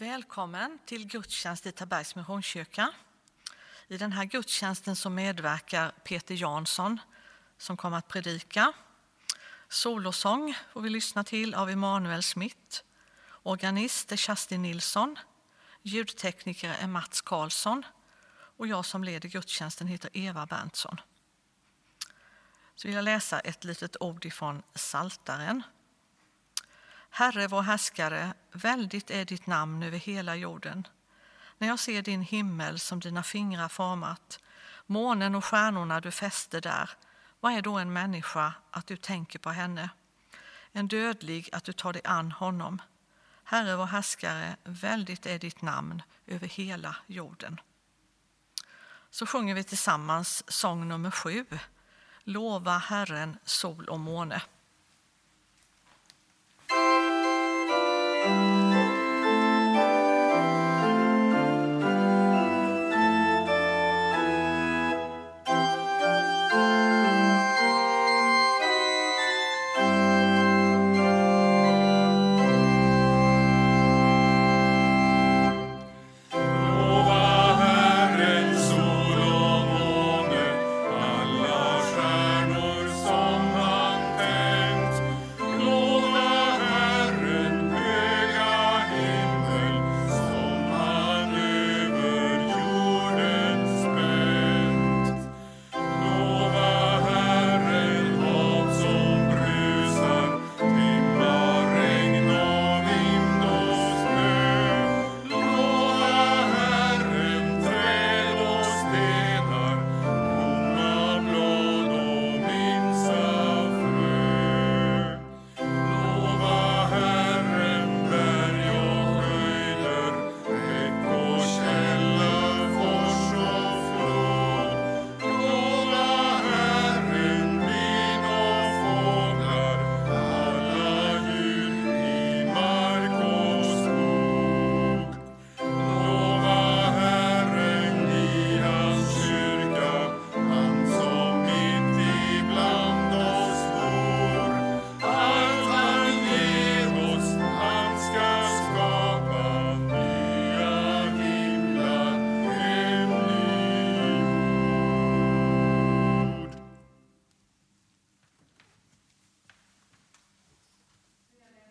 Välkommen till gudstjänst i Tabergs Missionskyrka. I den här gudstjänsten så medverkar Peter Jansson som kommer att predika. Solosång får vi lyssna till av Emanuel Smith. Organist är Kerstin Nilsson. Ljudtekniker är Mats Karlsson. Och jag som leder gudstjänsten heter Eva Berntsson. Så vill jag läsa ett litet ord ifrån Saltaren. Herre vår härskare, väldigt är ditt namn över hela jorden. När jag ser din himmel som dina fingrar format, månen och stjärnorna du fäster där, vad är då en människa att du tänker på henne? En dödlig att du tar dig an honom. Herre vår härskare, väldigt är ditt namn över hela jorden. Så sjunger vi tillsammans sång nummer sju. Lova Herren sol och måne. Música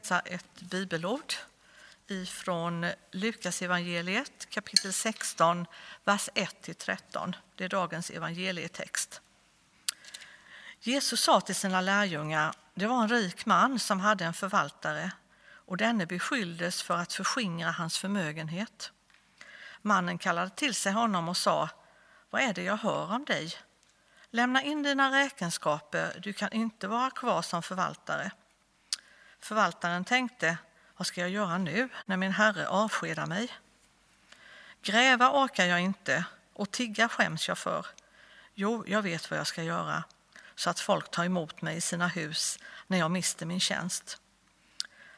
läsa ett bibelord ifrån Lukas evangeliet kapitel 16, vers 1-13. Det är dagens evangelietext. Jesus sa till sina lärjungar, det var en rik man som hade en förvaltare och denne beskylldes för att förskingra hans förmögenhet. Mannen kallade till sig honom och sa, vad är det jag hör om dig? Lämna in dina räkenskaper, du kan inte vara kvar som förvaltare. Förvaltaren tänkte, vad ska jag göra nu när min herre avskedar mig? Gräva orkar jag inte och tigga skäms jag för. Jo, jag vet vad jag ska göra så att folk tar emot mig i sina hus när jag mister min tjänst.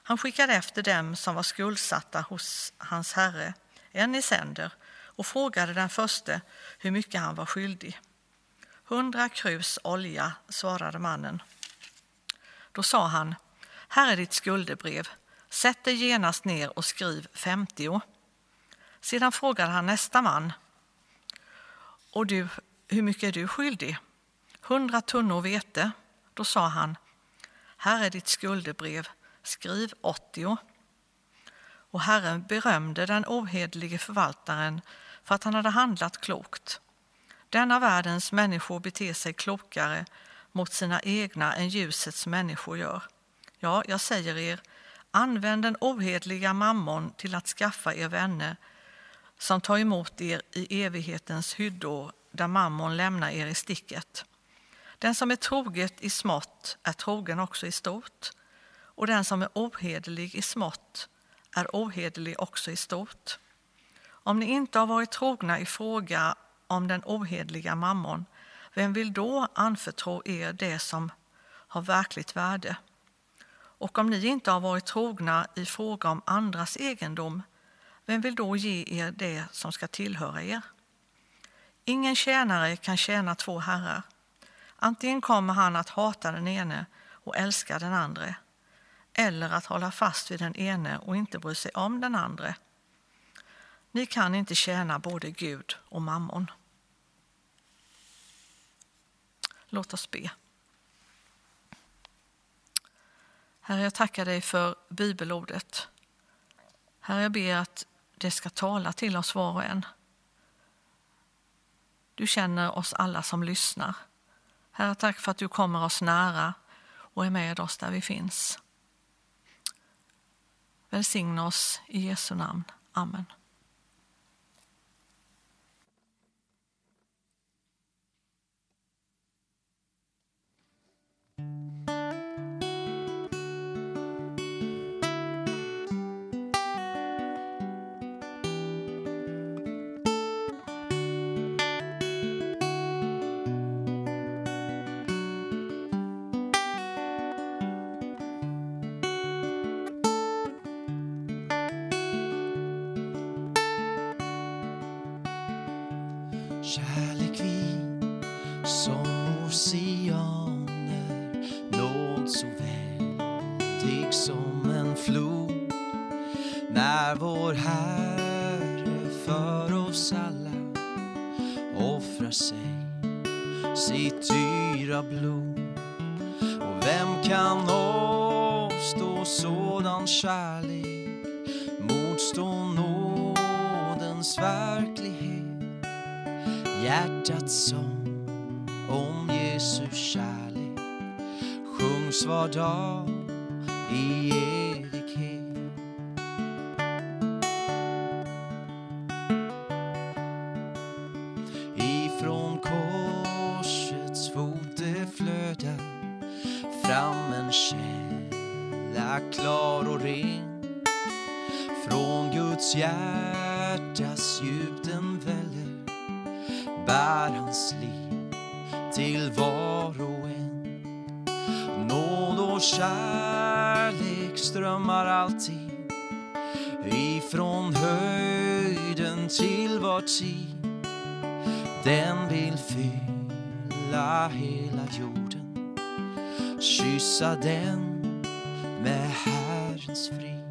Han skickade efter dem som var skuldsatta hos hans herre, en i sänder, och frågade den förste hur mycket han var skyldig. Hundra krus olja, svarade mannen. Då sa han, här är ditt skuldebrev. Sätt dig genast ner och skriv 50. Sedan frågade han nästa man. Och du, hur mycket är du skyldig? Hundra tunnor vete. Då sa han, här är ditt skuldebrev, skriv 80. Och Herren berömde den ohederlige förvaltaren för att han hade handlat klokt. Denna världens människor beter sig klokare mot sina egna än ljusets människor gör. Ja, jag säger er, använd den ohedliga mammon till att skaffa er vänner som tar emot er i evighetens hyddor där mammon lämnar er i sticket. Den som är troget i smått är trogen också i stort och den som är ohederlig i smått är ohederlig också i stort. Om ni inte har varit trogna i fråga om den ohederliga mammon, vem vill då anförtro er det som har verkligt värde? Och om ni inte har varit trogna i fråga om andras egendom, vem vill då ge er det som ska tillhöra er? Ingen tjänare kan tjäna två herrar. Antingen kommer han att hata den ene och älska den andra eller att hålla fast vid den ene och inte bry sig om den andra. Ni kan inte tjäna både Gud och mammon. Låt oss be. Herre, jag tackar dig för bibelordet. Herre, jag ber att det ska tala till oss var och en. Du känner oss alla som lyssnar. Herre, tack för att du kommer oss nära och är med oss där vi finns. Välsigna oss i Jesu namn. Amen. Kärlek oceaner Nåd så väldig som en flod. När vår Herre för oss alla offrar sig sitt dyra blod. Och vem kan avstå sådan kärlek motstå nådens verklighet Hjärtats sång kärlek. Sjungs var dag i kyssa den med Herrens frid.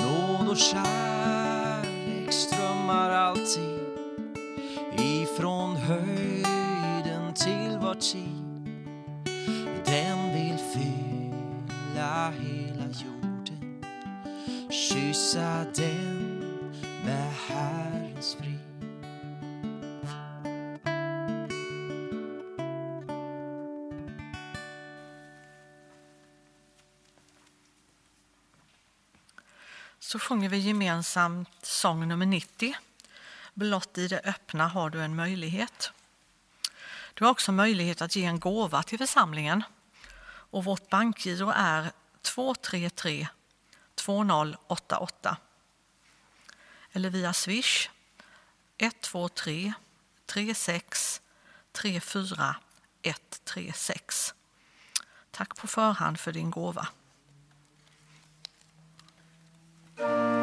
Nåd och Så sjunger vi gemensamt sång nummer 90. Blott i det öppna har du en möjlighet. Du har också möjlighet att ge en gåva till församlingen. Och vårt bankgiro är 233 2088. Eller via Swish 123 36 34 136. Tack på förhand för din gåva. Blott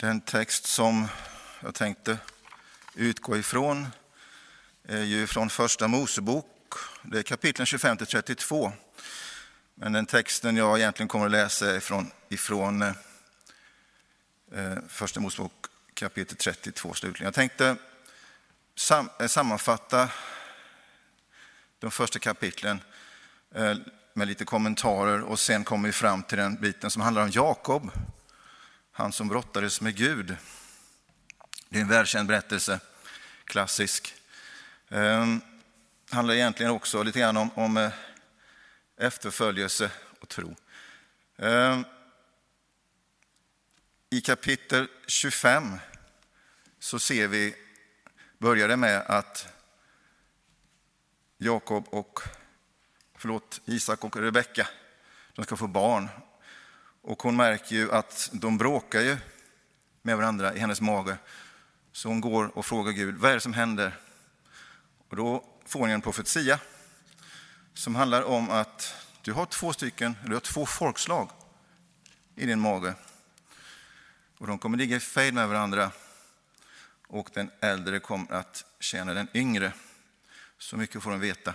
den text som jag tänkte utgå ifrån är ju från Första Mosebok. Det är kapitlen 25-32. Men den texten jag egentligen kommer att läsa är från, ifrån eh, Första Mosebok kapitel 32 slutligen. Jag tänkte sam, eh, sammanfatta de första kapitlen eh, med lite kommentarer och sen kommer vi fram till den biten som handlar om Jakob, han som brottades med Gud. Det är en välkänd berättelse, klassisk. Det handlar egentligen också lite grann om, om eh, efterföljelse och tro. Ehm, I kapitel 25 så ser vi, börjar det med att Jakob och förlåt, Isak och Rebecka. De ska få barn. Och hon märker ju att de bråkar ju med varandra i hennes mage. Så hon går och frågar Gud, vad är det som händer? Och då får hon en profetia som handlar om att du har två stycken, du har två folkslag i din mage. Och de kommer ligga i fejd med varandra och den äldre kommer att tjäna den yngre. Så mycket får de veta.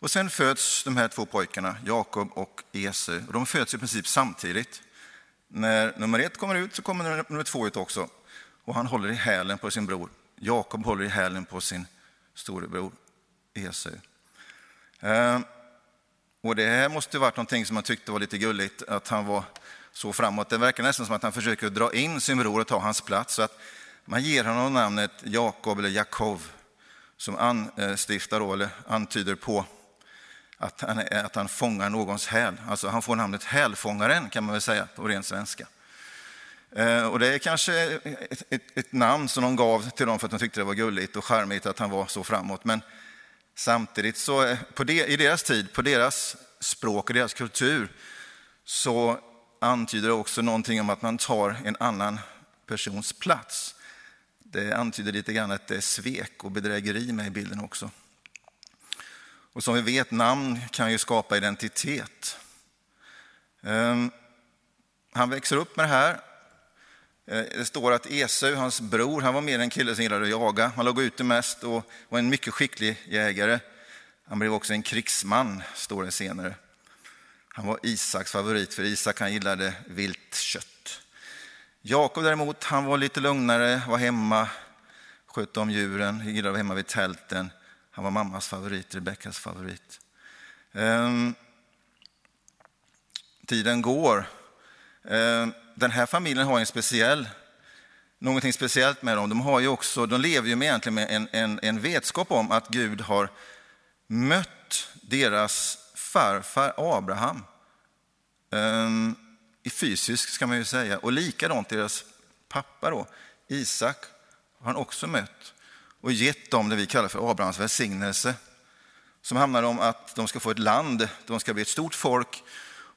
Och sen föds de här två pojkarna, Jakob och Esau. Och de föds i princip samtidigt. När nummer ett kommer ut så kommer nummer två ut också. Och han håller i hälen på sin bror. Jakob håller i hälen på sin storebror Esau. Ehm, och det här måste ha varit någonting som man tyckte var lite gulligt, att han var så framåt. Det verkar nästan som att han försöker dra in sin bror och ta hans plats. Så att man ger honom namnet Jakob eller Jakov som anstiftar eh, då, eller antyder på att han, att han fångar någons häl. Alltså han får namnet hälfångaren kan man väl säga på ren svenska. Eh, och det är kanske ett, ett, ett, namn som de gav till dem för att de tyckte det var gulligt och charmigt att han var så framåt. Men samtidigt så eh, på det, i deras tid, på deras språk och deras kultur så antyder det också någonting om att man tar en annan persons plats. Det antyder lite grann att det är svek och bedrägeri med i bilden också. Och som vi vet, namn kan ju skapa identitet. Ehm, han växer upp med det här. Eh, det står att Esau, hans bror, han var mer en kille som gillade att jaga. Han låg ute mest och var en mycket skicklig jägare. Han blev också en krigsman, står det senare. Han var Isaks favorit, för Isak han gillade vilt kött. Jakob däremot, han var lite lugnare, var hemma, skötte om djuren, gillade att vara hemma vid tälten. Han var mammas favorit, Rebeckas favorit. Ehm, tiden går. Ehm, den här familjen har en speciell, någonting speciellt med dem. De, har ju också, de lever ju med, egentligen med en, en, en vetskap om att Gud har mött deras farfar Abraham. Ehm, I fysiskt ska man ju säga. Och likadant deras pappa då, Isak, har han också mött och gett dem det vi kallar för Abrahams välsignelse. Som handlar om att de ska få ett land, de ska bli ett stort folk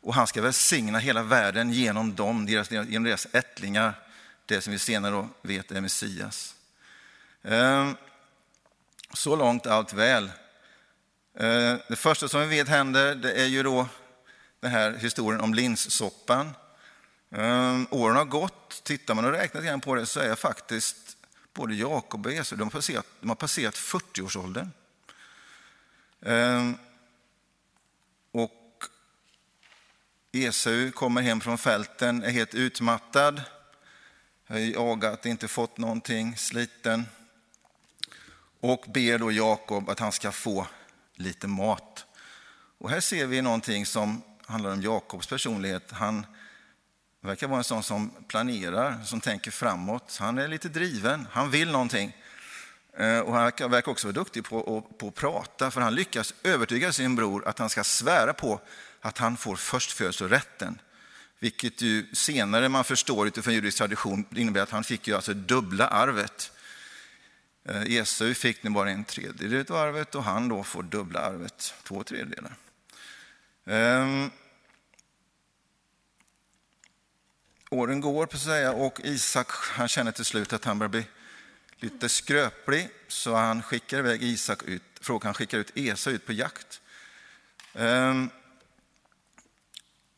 och han ska välsigna hela världen genom dem, deras, genom deras ättlingar. Det som vi senare vet är Messias. Ehm, så långt allt väl. Ehm, det första som vi vet händer det är ju då den här historien om linssoppan. Ehm, åren har gått, tittar man och räknar igen på det så är faktiskt både Jakob och Esau, de har passerat, de har passerat 40-årsåldern. Ehm, och Esau kommer hem från fälten, är helt utmattad, har jagat, inte fått någonting, sliten. Och ber då Jakob att han ska få lite mat. Och här ser vi någonting som handlar om Jakobs personlighet. Han han verkar vara en sån som planerar, som tänker framåt. Han är lite driven, han vill någonting. Eh, och han verkar också vara duktig på, på att prata, för han lyckas övertyga sin bror att han ska svära på att han får förstfödslorätten. Vilket ju senare man förstår utifrån judisk tradition innebär att han fick ju alltså dubbla arvet. Eh, Esau fick nu bara en tredjedel av arvet och han då får dubbla arvet, två tredjedelar. Ehm, Åren går på säga och Isak han känner till slut att han börjar bli lite skröplig så han skickar iväg Isak ut, frågar han skickar ut Esa ut på jakt. Ehm,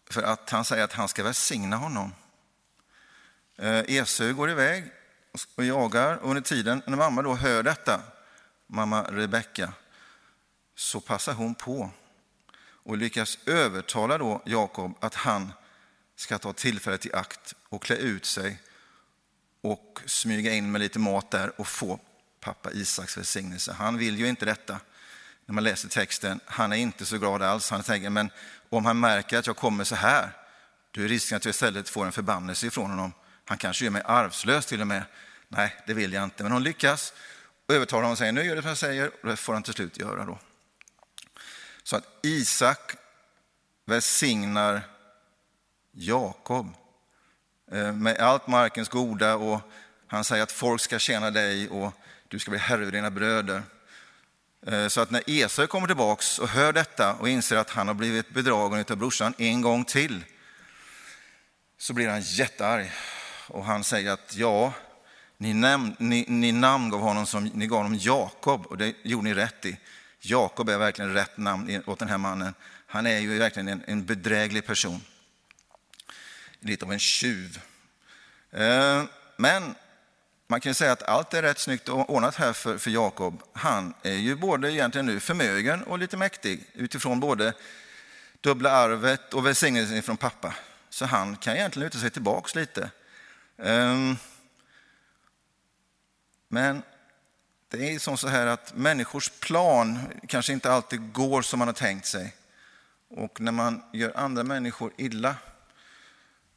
för att han säger att han ska välsigna honom. Eh, Esau går iväg och jagar. Och under tiden när mamma då hör detta, mamma Rebecka, så passar hon på och lyckas övertala då Jakob att han ska ta tillfället i akt och klä ut sig och smyga in med lite mat där och få pappa Isaks välsignelse. Han vill ju inte detta. När man läser texten, han är inte så glad alls. Han tänker, men om han märker att jag kommer så här, då är risken att jag istället får en förbannelse ifrån honom. Han kanske gör mig arvslös till och med. Nej, det vill jag inte. Men hon lyckas övertala honom och säger, nu gör du som jag säger. Och det får han till slut göra då. Så att Isak välsignar Jakob eh, med allt markens goda och han säger att folk ska tjäna dig och du ska bli herre över dina bröder. Eh, så att när Esau kommer tillbaks och hör detta och inser att han har blivit bedragen av brorsan en gång till, så blir han jättearg. Och han säger att ja, ni, nam ni, ni namngav honom som ni gav honom Jakob och det gjorde ni rätt i. Jakob är verkligen rätt namn åt den här mannen. Han är ju verkligen en, en bedräglig person. Lite av en tjuv. Eh, men man kan säga att allt är rätt snyggt ordnat här för, för Jakob. Han är ju både egentligen nu förmögen och lite mäktig utifrån både dubbla arvet och välsignelsen från pappa. Så han kan egentligen luta sig tillbaks lite. Ehm, men det är som så här att människors plan kanske inte alltid går som man har tänkt sig. Och när man gör andra människor illa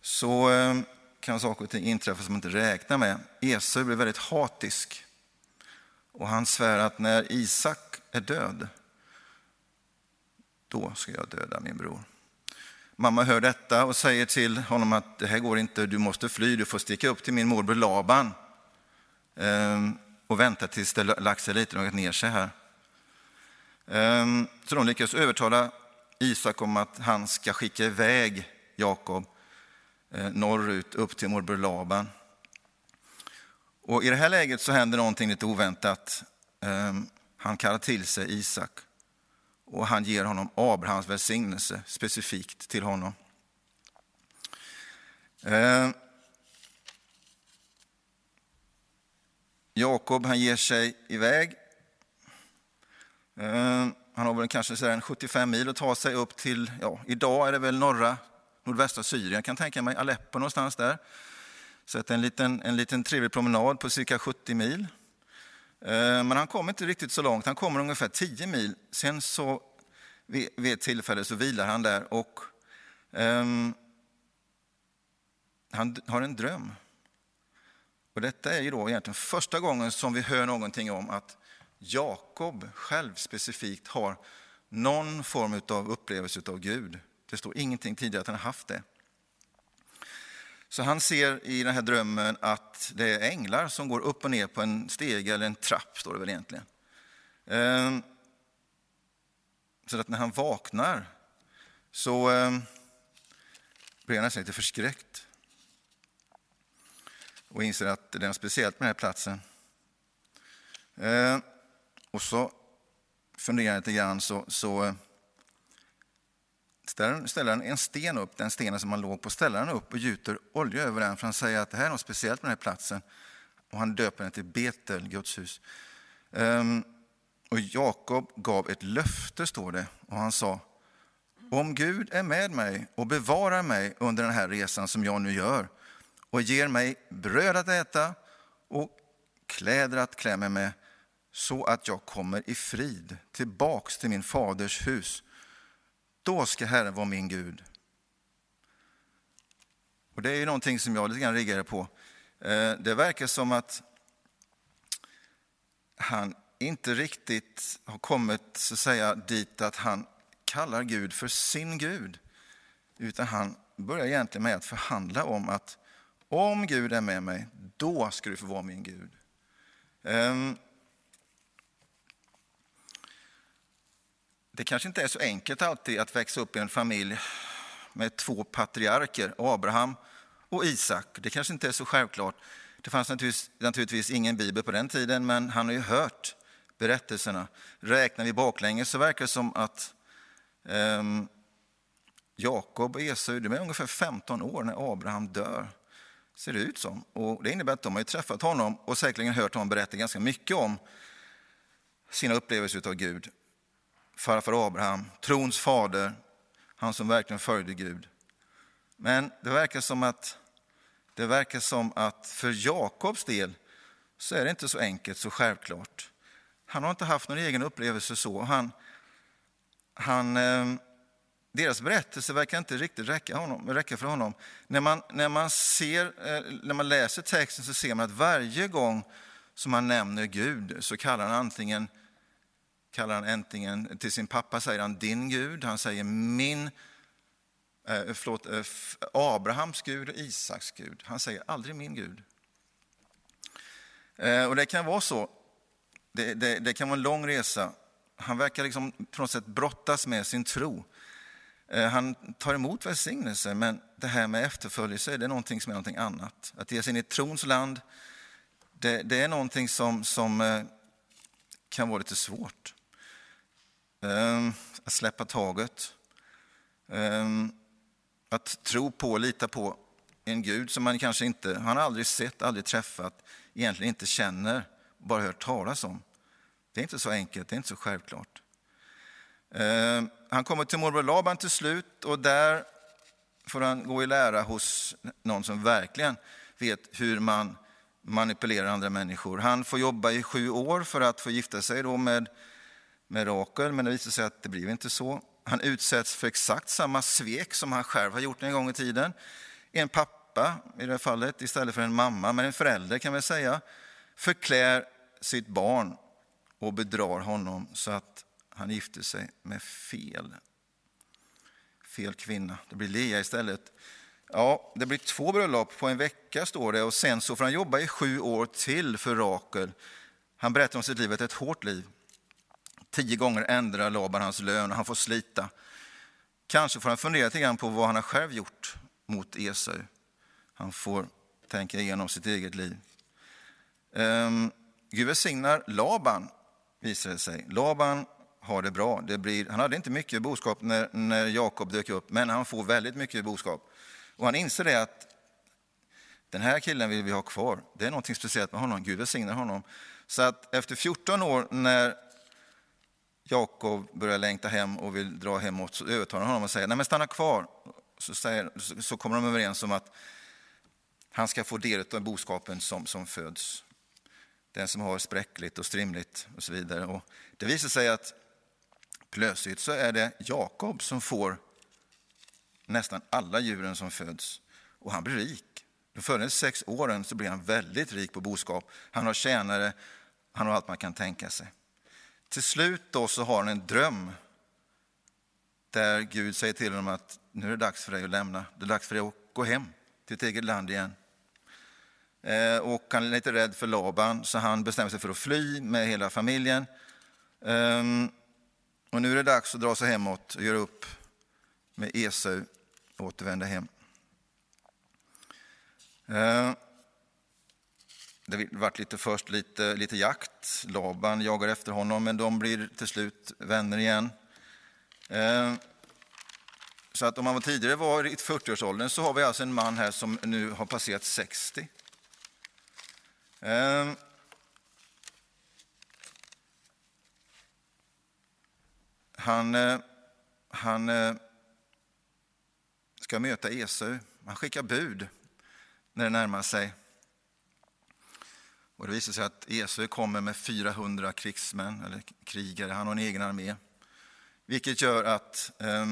så eh, kan saker och ting inträffa som man inte räknar med. Esau blir väldigt hatisk. Och han svär att när Isak är död, då ska jag döda min bror. Mamma hör detta och säger till honom att det här går inte, du måste fly, du får sticka upp till min morbror Laban ehm, och vänta tills det lagt sig lite och lagt ner sig här. Ehm, så de lyckas övertala Isak om att han ska skicka iväg Jakob Eh, norrut upp till morbror Laban. Och I det här läget så händer någonting lite oväntat. Ehm, han kallar till sig Isak och han ger honom Abrahams välsignelse specifikt till honom. Ehm, Jakob han ger sig iväg. Ehm, han har väl kanske 75 mil att ta sig upp till, ja, idag är det väl norra nordvästra Syrien, jag kan tänka mig Aleppo någonstans där. Så en, liten, en liten trevlig promenad på cirka 70 mil. Eh, men han kommer inte riktigt så långt, han kommer ungefär 10 mil. Sen så vid ett tillfälle så vilar han där och um, han har en dröm. Och detta är ju då egentligen första gången som vi hör någonting om att Jakob själv specifikt har någon form av upplevelse av Gud. Det står ingenting tidigare att han har haft det. Så han ser i den här drömmen att det är änglar som går upp och ner på en stege eller en trapp, står det väl egentligen. Ehm, så att när han vaknar så ehm, blir han nästan lite förskräckt och inser att det är något speciellt med den här platsen. Ehm, och så funderar han lite grann så, så ställer han en sten upp, den stenen som han låg på, ställer han upp och gjuter olja över den, för han säger att det här är något speciellt med den här platsen. Och han döper den till Betel, Guds hus. Um, och Jakob gav ett löfte, står det, och han sa, om Gud är med mig och bevarar mig under den här resan som jag nu gör och ger mig bröd att äta och kläder att klä mig med så att jag kommer i frid tillbaks till min faders hus då ska Herren vara min Gud. Och Det är ju någonting som jag lite grann reagerar på. Eh, det verkar som att han inte riktigt har kommit så att säga, dit att han kallar Gud för sin Gud. Utan han börjar egentligen med att förhandla om att om Gud är med mig, då ska du få vara min Gud. Ehm, Det kanske inte är så enkelt alltid att växa upp i en familj med två patriarker, Abraham och Isak. Det kanske inte är så självklart. Det fanns naturligtvis, naturligtvis ingen bibel på den tiden, men han har ju hört berättelserna. Räknar vi baklänges så verkar det som att um, Jakob och Esau, de är ungefär 15 år när Abraham dör. Ser det ut som. Och det innebär att de har träffat honom och säkerligen hört honom berätta ganska mycket om sina upplevelser av Gud. Farfar Abraham, trons fader, han som verkligen följde Gud. Men det verkar som att, det verkar som att för Jakobs del så är det inte så enkelt, så självklart. Han har inte haft någon egen upplevelse så. Han, han, eh, deras berättelse verkar inte riktigt räcka, honom, räcka för honom. När man, när, man ser, eh, när man läser texten så ser man att varje gång som han nämner Gud så kallar han antingen kallar han äntligen, till sin pappa säger han din Gud, han säger min, eh, förlåt, eh, Abrahams Gud och Isaks Gud. Han säger aldrig min Gud. Eh, och det kan vara så, det, det, det kan vara en lång resa. Han verkar liksom på något sätt brottas med sin tro. Eh, han tar emot välsignelse, men det här med efterföljelse det är någonting som är någonting annat. Att ge sig in i trons land, det, det är någonting som, som eh, kan vara lite svårt. Ehm, att släppa taget. Ehm, att tro på och lita på en Gud som man kanske inte, han har aldrig sett, aldrig träffat, egentligen inte känner, bara hört talas om. Det är inte så enkelt, det är inte så självklart. Ehm, han kommer till morbror Laban till slut och där får han gå i lära hos någon som verkligen vet hur man manipulerar andra människor. Han får jobba i sju år för att få gifta sig då med med Rakel, men det visar sig att det blev inte så. Han utsätts för exakt samma svek som han själv har gjort en gång i tiden. En pappa, i det här fallet, istället för en mamma, men en förälder kan vi säga, förklär sitt barn och bedrar honom så att han gifter sig med fel. Fel kvinna. Det blir Lea istället. Ja, det blir två bröllop på en vecka står det och sen så får han jobba i sju år till för Rakel. Han berättar om sitt liv, ett hårt liv. Tio gånger ändrar Laban hans lön och han får slita. Kanske får han fundera lite grann på vad han har själv gjort mot Esau. Han får tänka igenom sitt eget liv. Um, Gud välsignar Laban, visar det sig. Laban har det bra. Det blir, han hade inte mycket boskap när, när Jakob dök upp, men han får väldigt mycket boskap. Och han inser det att den här killen vill vi ha kvar. Det är något speciellt med honom. Gud välsignar honom. Så att efter 14 år när Jakob börjar längta hem och vill dra hemåt så övertalar han honom och säger, nej men stanna kvar. Så, säger, så kommer de överens om att han ska få del av boskapen som, som föds. Den som har spräckligt och strimligt och så vidare. Och det visar sig att plötsligt så är det Jakob som får nästan alla djuren som föds. Och han blir rik. De följande sex åren så blir han väldigt rik på boskap. Han har tjänare, han har allt man kan tänka sig. Till slut då så har han en dröm där Gud säger till honom att nu är det dags för dig att lämna. Det är dags för dig att gå hem till ditt eget land igen. Eh, och han är lite rädd för Laban så han bestämmer sig för att fly med hela familjen. Ehm, och nu är det dags att dra sig hemåt och göra upp med Esau och återvända hem. Eh, det vart lite först lite, lite jakt. Laban jagar efter honom, men de blir till slut vänner igen. Eh, så att om man tidigare var i 40-årsåldern så har vi alltså en man här som nu har passerat 60. Eh, han, eh, han eh, ska möta Esau. Han skickar bud när det närmar sig. Och det visar sig att Esau kommer med 400 krigsmän, eller krigare, han har en egen armé. Vilket gör att eh,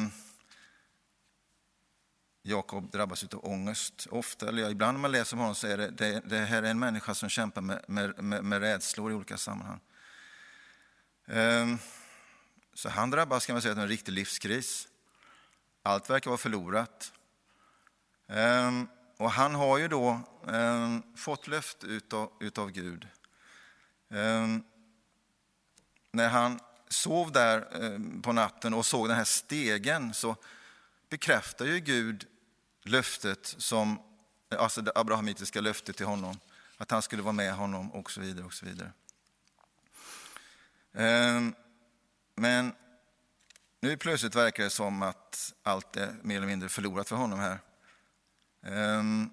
Jakob drabbas av ångest. Ofta, eller ibland när man läser om honom så är det, det, det här är en människa som kämpar med, med, med, med rädslor i olika sammanhang. Eh, så han drabbas kan man säga av en riktig livskris. Allt verkar vara förlorat. Eh, och han har ju då eh, fått löfte utav, utav Gud. Eh, när han sov där eh, på natten och såg den här stegen så bekräftar ju Gud löftet som, alltså det abrahamitiska löftet till honom. Att han skulle vara med honom och så vidare. och så vidare. Eh, men nu plötsligt verkar det som att allt är mer eller mindre förlorat för honom här. Ehm,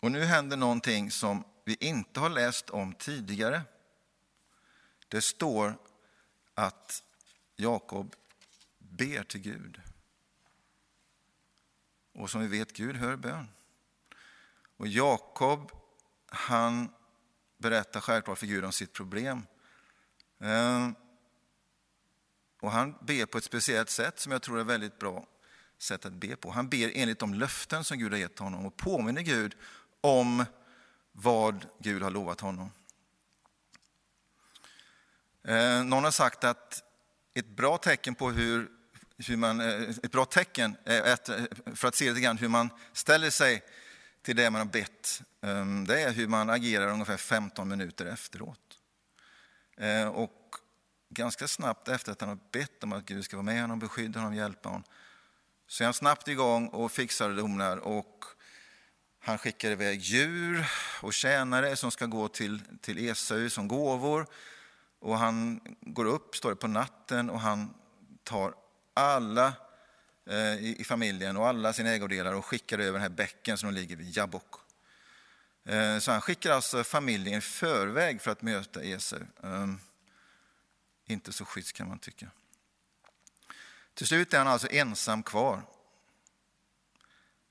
och nu händer någonting som vi inte har läst om tidigare. Det står att Jakob ber till Gud. Och som vi vet, Gud hör bön. Och Jakob, han berättar självklart för Gud om sitt problem. Ehm, och han ber på ett speciellt sätt som jag tror är väldigt bra sätt att be på. Han ber enligt de löften som Gud har gett honom och påminner Gud om vad Gud har lovat honom. Eh, någon har sagt att ett bra tecken på hur, hur man, eh, ett bra tecken för att se lite grann hur man ställer sig till det man har bett, ehm, det är hur man agerar ungefär 15 minuter efteråt. Eh, och ganska snabbt efter att han har bett om att Gud ska vara med honom, beskydda honom, hjälpa honom, så är han snabbt igång och fixar donar och han skickar iväg djur och tjänare som ska gå till, till Esau som gåvor. Och han går upp, står det på natten, och han tar alla eh, i, familjen och alla sina ägodelar och skickar över den här bäcken som ligger vid Jabbok. Eh, så han skickar alltså familjen i förväg för att möta Esau. Eh, inte så schysst kan man tycka. Till slut är han alltså ensam kvar.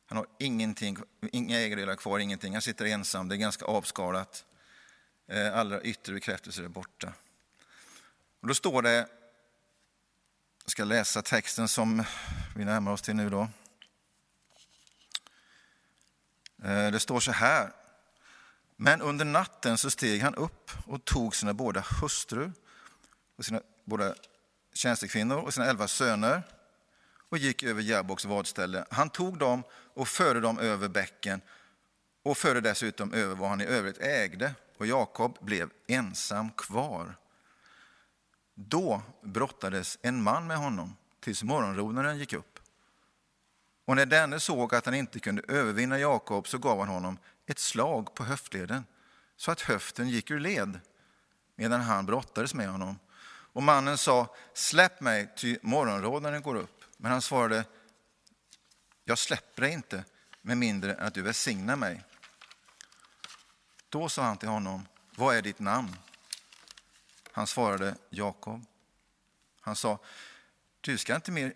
Han har ingenting, inga ägodelar kvar, ingenting. Han sitter ensam, det är ganska avskalat. Eh, alla yttre bekräftelser är borta. Och då står det, jag ska läsa texten som vi närmar oss till nu då. Eh, det står så här. Men under natten så steg han upp och tog sina båda hustrur och sina båda tjänstekvinnor och sina elva söner och gick över Jerboks vadställe. Han tog dem och förde dem över bäcken och förde dessutom över vad han i övrigt ägde och Jakob blev ensam kvar. Då brottades en man med honom tills morgonrodnaden gick upp. Och när denne såg att han inte kunde övervinna Jakob så gav han honom ett slag på höftleden så att höften gick ur led medan han brottades med honom. Och mannen sa, släpp mig, ty morgonrådaren går upp. Men han svarade, jag släpper dig inte med mindre än att du välsignar mig. Då sa han till honom, vad är ditt namn? Han svarade Jakob. Han sa, du ska inte mer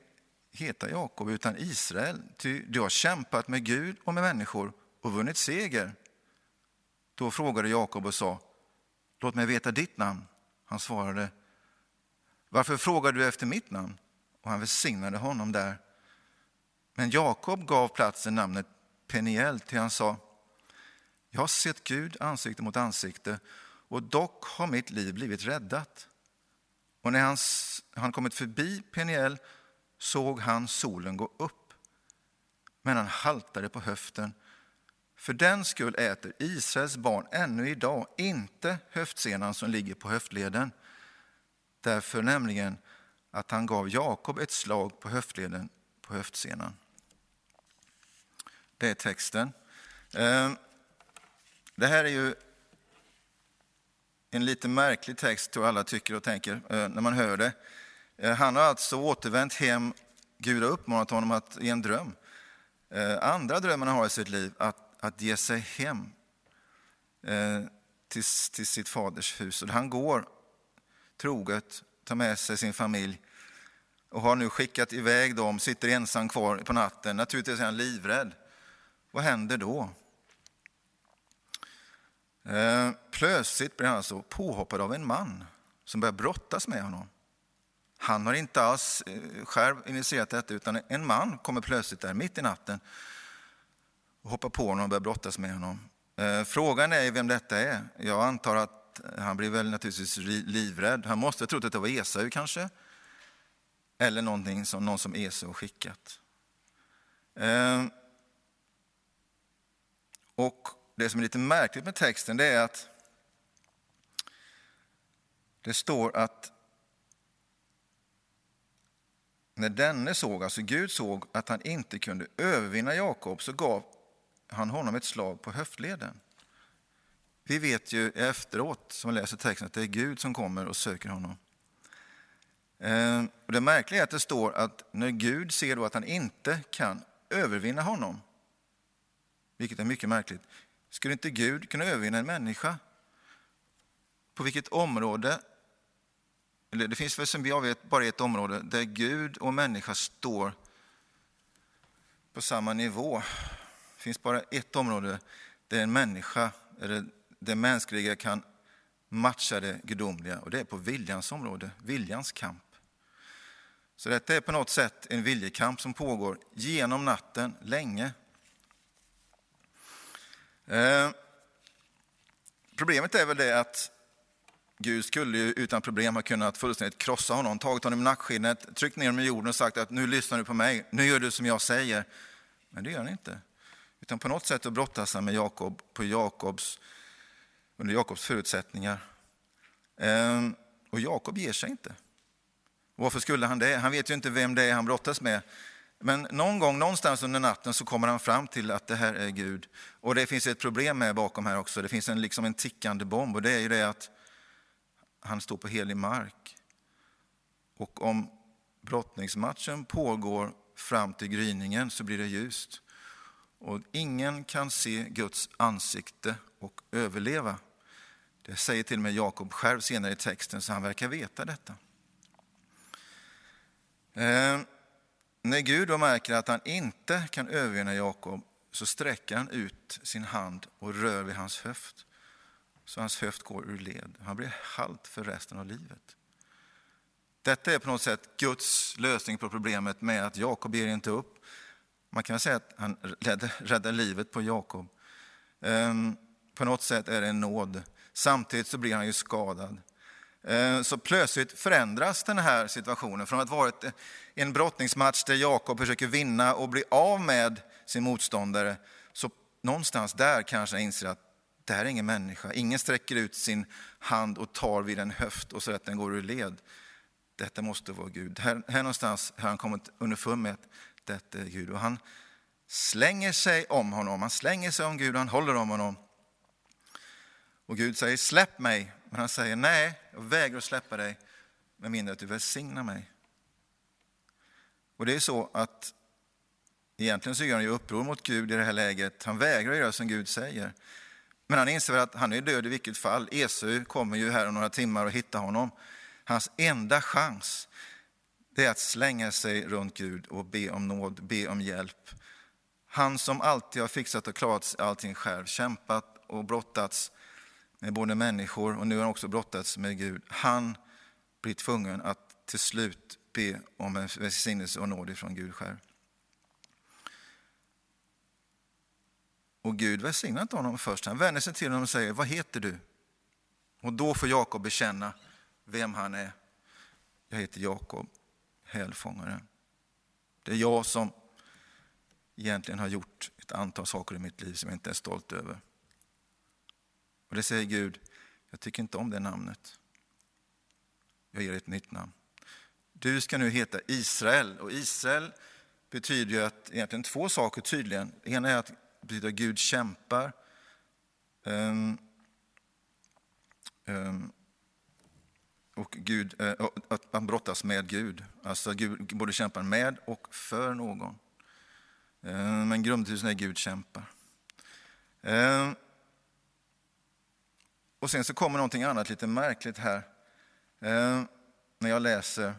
heta Jakob utan Israel, ty du har kämpat med Gud och med människor och vunnit seger. Då frågade Jakob och sa, låt mig veta ditt namn. Han svarade, varför frågar du efter mitt namn? Och han välsignade honom där. Men Jakob gav platsen namnet Peniel till han sa, jag har sett Gud ansikte mot ansikte och dock har mitt liv blivit räddat. Och när han, han kommit förbi Peniel såg han solen gå upp, men han haltade på höften. För den skull äter Israels barn ännu idag inte höftsenan som ligger på höftleden. Därför nämligen att han gav Jakob ett slag på höftleden på höftsenan. Det är texten. Ehm, det här är ju en lite märklig text, tror alla tycker och tänker eh, när man hör det. Eh, han har alltså återvänt hem. Gud har uppmanat honom att i en dröm, eh, andra drömmen han har i sitt liv, att, att ge sig hem till, till sitt faders hus. Och han går troget, tar med sig sin familj och har nu skickat iväg dem, sitter ensam kvar på natten. Naturligtvis är han livrädd. Vad händer då? Eh, plötsligt blir han alltså påhoppad av en man som börjar brottas med honom. Han har inte alls eh, själv initierat detta, utan en man kommer plötsligt där mitt i natten och hoppar på honom och börjar brottas med honom. Eh, frågan är vem detta är. Jag antar att Eh, han blev väl naturligtvis livrädd. Han måste ha trott att det var Esau kanske. Eller någonting som, någon som Esau skickat. Eh, och det som är lite märkligt med texten det är att det står att när denne såg, alltså Gud såg att han inte kunde övervinna Jakob så gav han honom ett slag på höftleden. Vi vet ju efteråt, som läser texten, att det är Gud som kommer och söker honom. Eh, och det märkliga är att det står att när Gud ser då att han inte kan övervinna honom, vilket är mycket märkligt, skulle inte Gud kunna övervinna en människa? På vilket område, eller det finns väl som jag vet bara ett område där Gud och människa står på samma nivå. Det finns bara ett område där en människa, eller det mänskliga kan matcha det gudomliga och det är på viljans område, viljans kamp. Så detta är på något sätt en viljekamp som pågår genom natten länge. Eh, problemet är väl det att Gud skulle ju utan problem ha kunnat fullständigt krossa honom, tagit honom i nackskinnet, tryckt ner honom i jorden och sagt att nu lyssnar du på mig, nu gör du som jag säger. Men det gör han inte. Utan på något sätt brottas han med Jakob på Jakobs, under Jakobs förutsättningar. Ehm, och Jakob ger sig inte. Varför skulle han det? Han vet ju inte vem det är han brottas med. Men någon gång, någonstans under natten, så kommer han fram till att det här är Gud. Och det finns ett problem med bakom här också. Det finns en, liksom en tickande bomb och det är ju det att han står på helig mark. Och om brottningsmatchen pågår fram till gryningen så blir det ljust. Och ingen kan se Guds ansikte och överleva. Det säger till och med Jakob själv senare i texten, så han verkar veta detta. Eh, när Gud då märker att han inte kan övervinna Jakob så sträcker han ut sin hand och rör vid hans höft. Så hans höft går ur led. Han blir halt för resten av livet. Detta är på något sätt Guds lösning på problemet med att Jakob ger inte upp. Man kan säga att han räddar livet på Jakob. Ehm, på något sätt är det en nåd. Samtidigt så blir han ju skadad. Eh, så plötsligt förändras den här situationen från att ha varit en brottningsmatch där Jakob försöker vinna och bli av med sin motståndare. Så någonstans där kanske han inser att det här är ingen människa. Ingen sträcker ut sin hand och tar vid en höft och så att den går ur led. Detta måste vara Gud. Här, här någonstans har han kommit underfund med att detta är Gud. Och han slänger sig om honom, han slänger sig om Gud, han håller om honom. Och Gud säger släpp mig, men han säger nej, jag vägrar släppa dig med mindre att du välsignar mig. Och det är så att egentligen så gör han ju uppror mot Gud i det här läget. Han vägrar göra som Gud säger. Men han inser att han är död i vilket fall. Esau kommer ju här om några timmar och hittar honom. Hans enda chans det är att slänga sig runt Gud och be om nåd, be om hjälp. Han som alltid har fixat och klarat allting själv, kämpat och brottats med både människor och nu har han också brottats med Gud. Han blir tvungen att till slut be om en välsignelse och nåd ifrån Gud själv. Och Gud välsignar inte honom först. Han vänder sig till honom och säger, vad heter du? Och då får Jakob bekänna vem han är. Jag heter Jakob, hälfångaren. Det är jag som egentligen har gjort ett antal saker i mitt liv som jag inte är stolt över. Och det säger Gud, jag tycker inte om det namnet. Jag ger ett nytt namn. Du ska nu heta Israel. Och Israel betyder ju att, egentligen två saker tydligen. Det ena är att det betyder att Gud kämpar. Um, um, och Gud, uh, att man brottas med Gud. Alltså Gud både kämpar med och för någon. Um, men grundbetydelsen är Gud kämpar. Och sen så kommer någonting annat lite märkligt här. Eh, när jag läser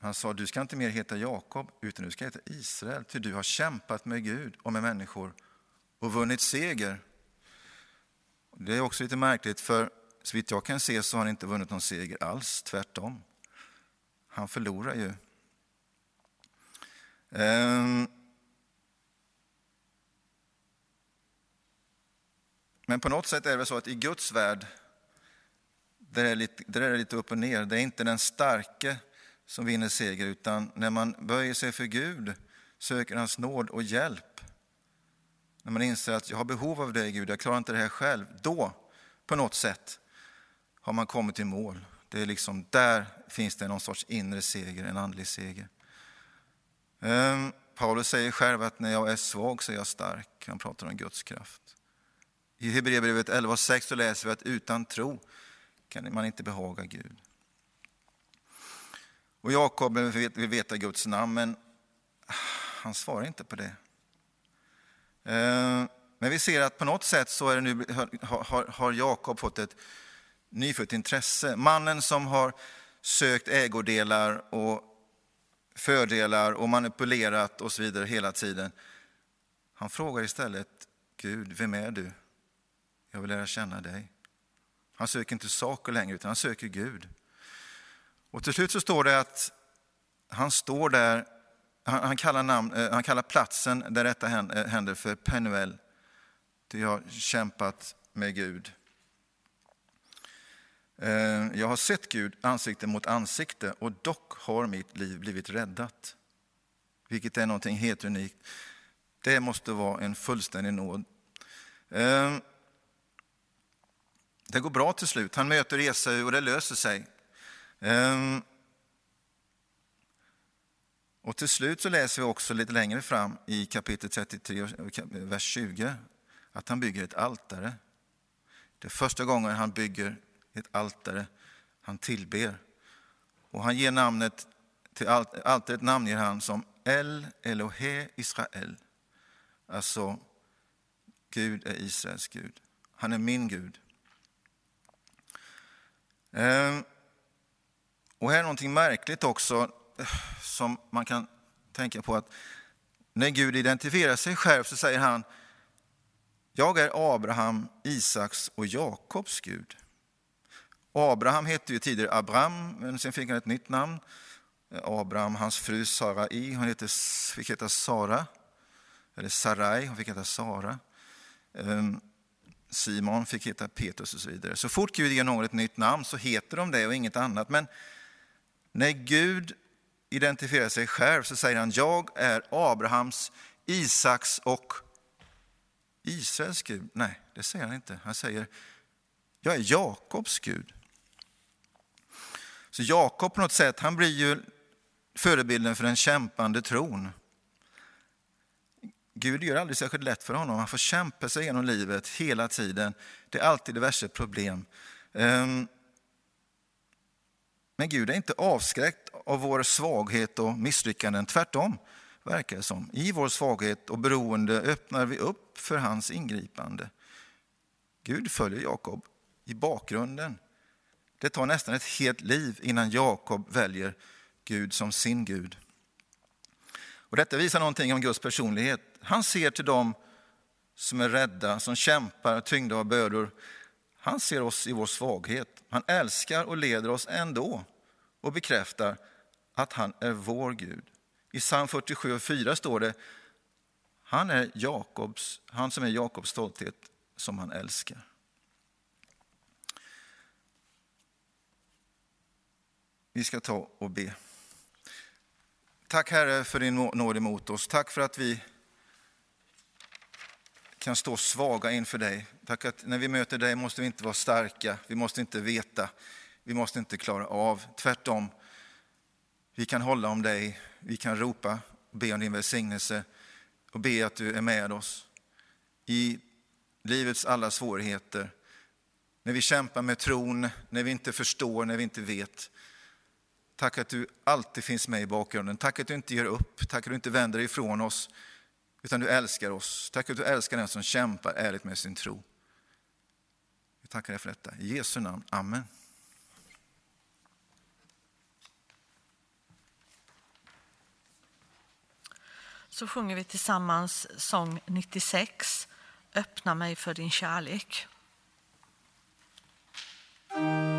han sa, du ska inte mer heta Jakob, utan du ska heta Israel, ty du har kämpat med Gud och med människor och vunnit seger. Det är också lite märkligt, för så vitt jag kan se så har han inte vunnit någon seger alls, tvärtom. Han förlorar ju. Eh, Men på något sätt är det så att i Guds värld, där är, det lite, där är det lite upp och ner. Det är inte den starke som vinner seger, utan när man böjer sig för Gud, söker hans nåd och hjälp, när man inser att jag har behov av dig Gud, jag klarar inte det här själv, då på något sätt har man kommit till mål. Det är liksom, där finns det någon sorts inre seger, en andlig seger. Ehm, Paulus säger själv att när jag är svag så är jag stark. Han pratar om Guds kraft. I Hebreerbrevet 11.6 så läser vi att utan tro kan man inte behaga Gud. Och Jakob vill veta Guds namn, men han svarar inte på det. Eh, men vi ser att på något sätt så är det nu, har, har Jakob fått ett nyfött intresse. Mannen som har sökt ägodelar och fördelar och manipulerat och så vidare hela tiden. Han frågar istället Gud, vem är du? Jag vill lära känna dig. Han söker inte saker längre, utan han söker Gud. Och till slut så står det att han står där, han, han kallar, namn, eh, han kallar platsen där detta eh, händer för Penuel. Det har kämpat med Gud. Eh, jag har sett Gud ansikte mot ansikte och dock har mitt liv blivit räddat. Vilket är någonting helt unikt. Det måste vara en fullständig nåd. Det går bra till slut. Han möter Esau och det löser sig. Ehm. Och till slut så läser vi också lite längre fram i kapitel 33, vers 20, att han bygger ett altare. Det är första gången han bygger ett altare. Han tillber. Och han ger namnet till altaret namnger han som El Elohe Israel. Alltså, Gud är Israels Gud. Han är min Gud. Ehm, och här är någonting märkligt också eh, som man kan tänka på att när Gud identifierar sig själv så säger han Jag är Abraham, Isaks och Jakobs Gud. Abraham hette ju tidigare Abram, men sen fick han ett nytt namn. Abraham, hans fru Sarai, hon hette, fick heta Sara. Eller Sarai, hon fick heta Sara. Ehm, Simon fick heta Petrus och så vidare. Så fort Gud ger någon ett nytt namn så heter de det och inget annat. Men när Gud identifierar sig själv så säger han, jag är Abrahams, Isaks och Israels Gud. Nej, det säger han inte. Han säger, jag är Jakobs Gud. Så Jakob på något sätt, han blir ju förebilden för den kämpande tron. Gud gör det aldrig särskilt lätt för honom. Han får kämpa sig genom livet hela tiden. Det är alltid diverse problem. Ehm, men Gud är inte avskräckt av vår svaghet och misslyckanden. Tvärtom, verkar det som. I vår svaghet och beroende öppnar vi upp för hans ingripande. Gud följer Jakob i bakgrunden. Det tar nästan ett helt liv innan Jakob väljer Gud som sin Gud. Och detta visar någonting om Guds personlighet. Han ser till dem som är rädda, som kämpar, tyngda av bördor. Han ser oss i vår svaghet. Han älskar och leder oss ändå och bekräftar att han är vår Gud. I psalm 47 och 4 står det han, är Jakobs, han som är Jakobs stolthet som han älskar. Vi ska ta och be. Tack Herre för din nåd emot oss. Tack för att vi kan stå svaga inför dig. Tack att när vi möter dig måste vi inte vara starka, vi måste inte veta, vi måste inte klara av. Tvärtom, vi kan hålla om dig, vi kan ropa och be om din välsignelse och be att du är med oss i livets alla svårigheter. När vi kämpar med tron, när vi inte förstår, när vi inte vet. Tack att du alltid finns med i bakgrunden. Tack att du inte ger upp, tack att du inte vänder dig ifrån oss, utan du älskar oss. Tack att du älskar den som kämpar ärligt med sin tro. Vi tackar dig för detta. I Jesu namn. Amen. Så sjunger vi tillsammans sång 96, Öppna mig för din kärlek. Öppna mig för din kärlek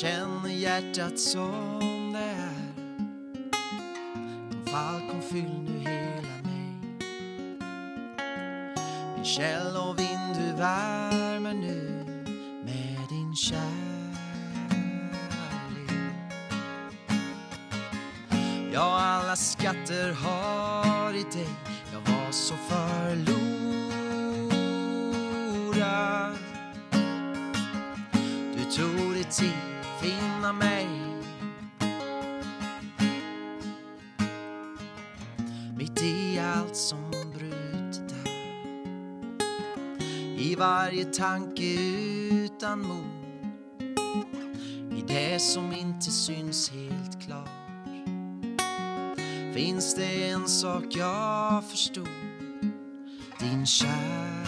känner hjärtat som det är. Kom Falcon, fyll nu hela mig. Min käll och vind du värmer att mig. Mitt i allt som brutit är I varje tanke utan mod. I det som inte syns helt klart. Finns det en sak jag förstod Din kärlek.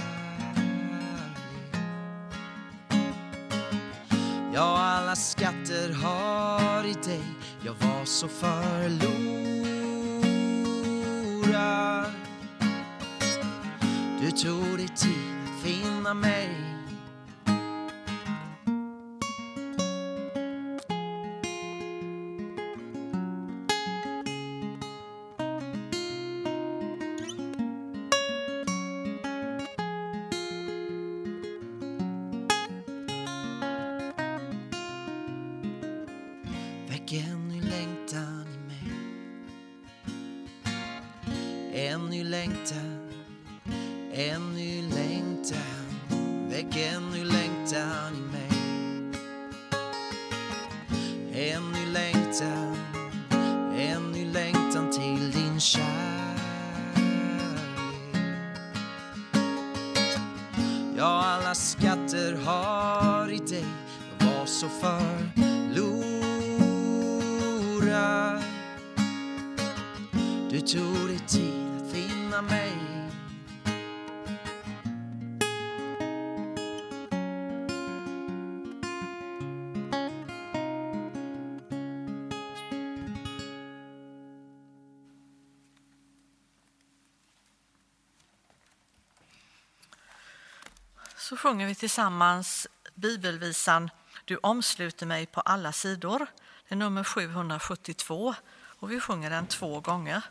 Ja, alla skatter var så förlorad. Du tog dig tid att finna mig. Sjunger vi tillsammans bibelvisan Du omsluter mig på alla sidor. Det är nummer 772 och vi sjunger den två gånger.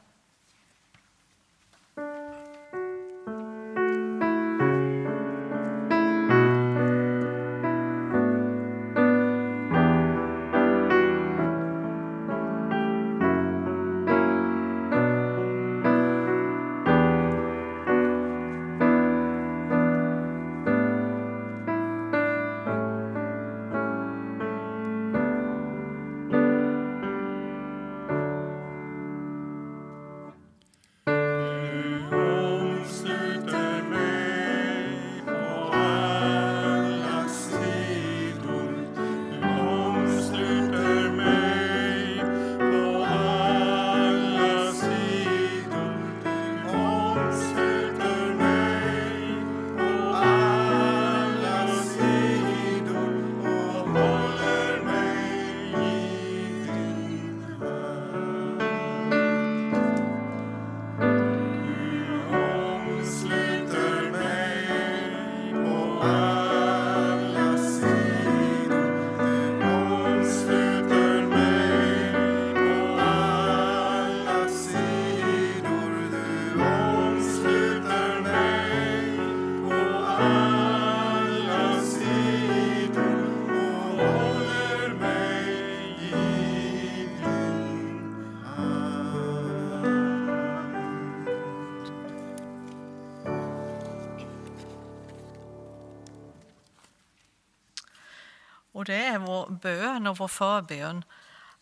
Det är vår bön och vår förbön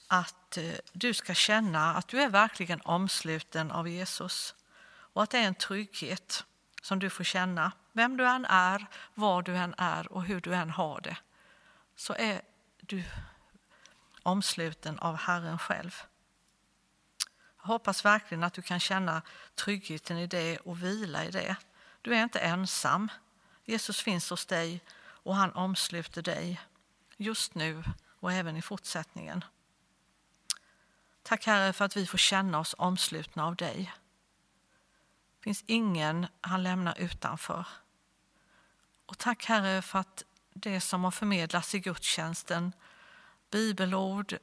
att eh, du ska känna att du är verkligen omsluten av Jesus och att det är en trygghet som du får känna. Vem du än är, var du än är och hur du än har det så är du omsluten av Herren själv. Jag hoppas verkligen att du kan känna tryggheten i det och vila i det. Du är inte ensam. Jesus finns hos dig och han omsluter dig just nu och även i fortsättningen. Tack Herre för att vi får känna oss omslutna av dig. Det finns ingen han lämnar utanför. Och tack Herre för att det som har förmedlats i gudstjänsten, bibelord,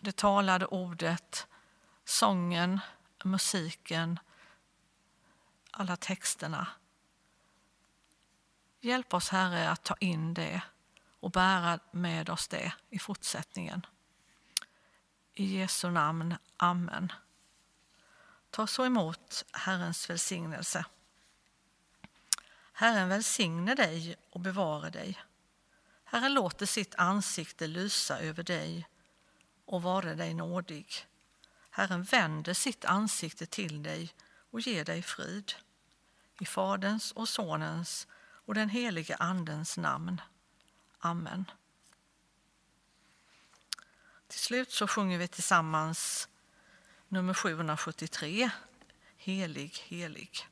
det talade ordet, sången, musiken, alla texterna. Hjälp oss Herre att ta in det och bära med oss det i fortsättningen. I Jesu namn. Amen. Ta så emot Herrens välsignelse. Herren välsigne dig och bevare dig. Herren låter sitt ansikte lysa över dig och vare dig nådig. Herren vänder sitt ansikte till dig och ger dig frid. I Faderns och Sonens och den helige Andens namn. Amen. Till slut så sjunger vi tillsammans nummer 773, Helig, helig.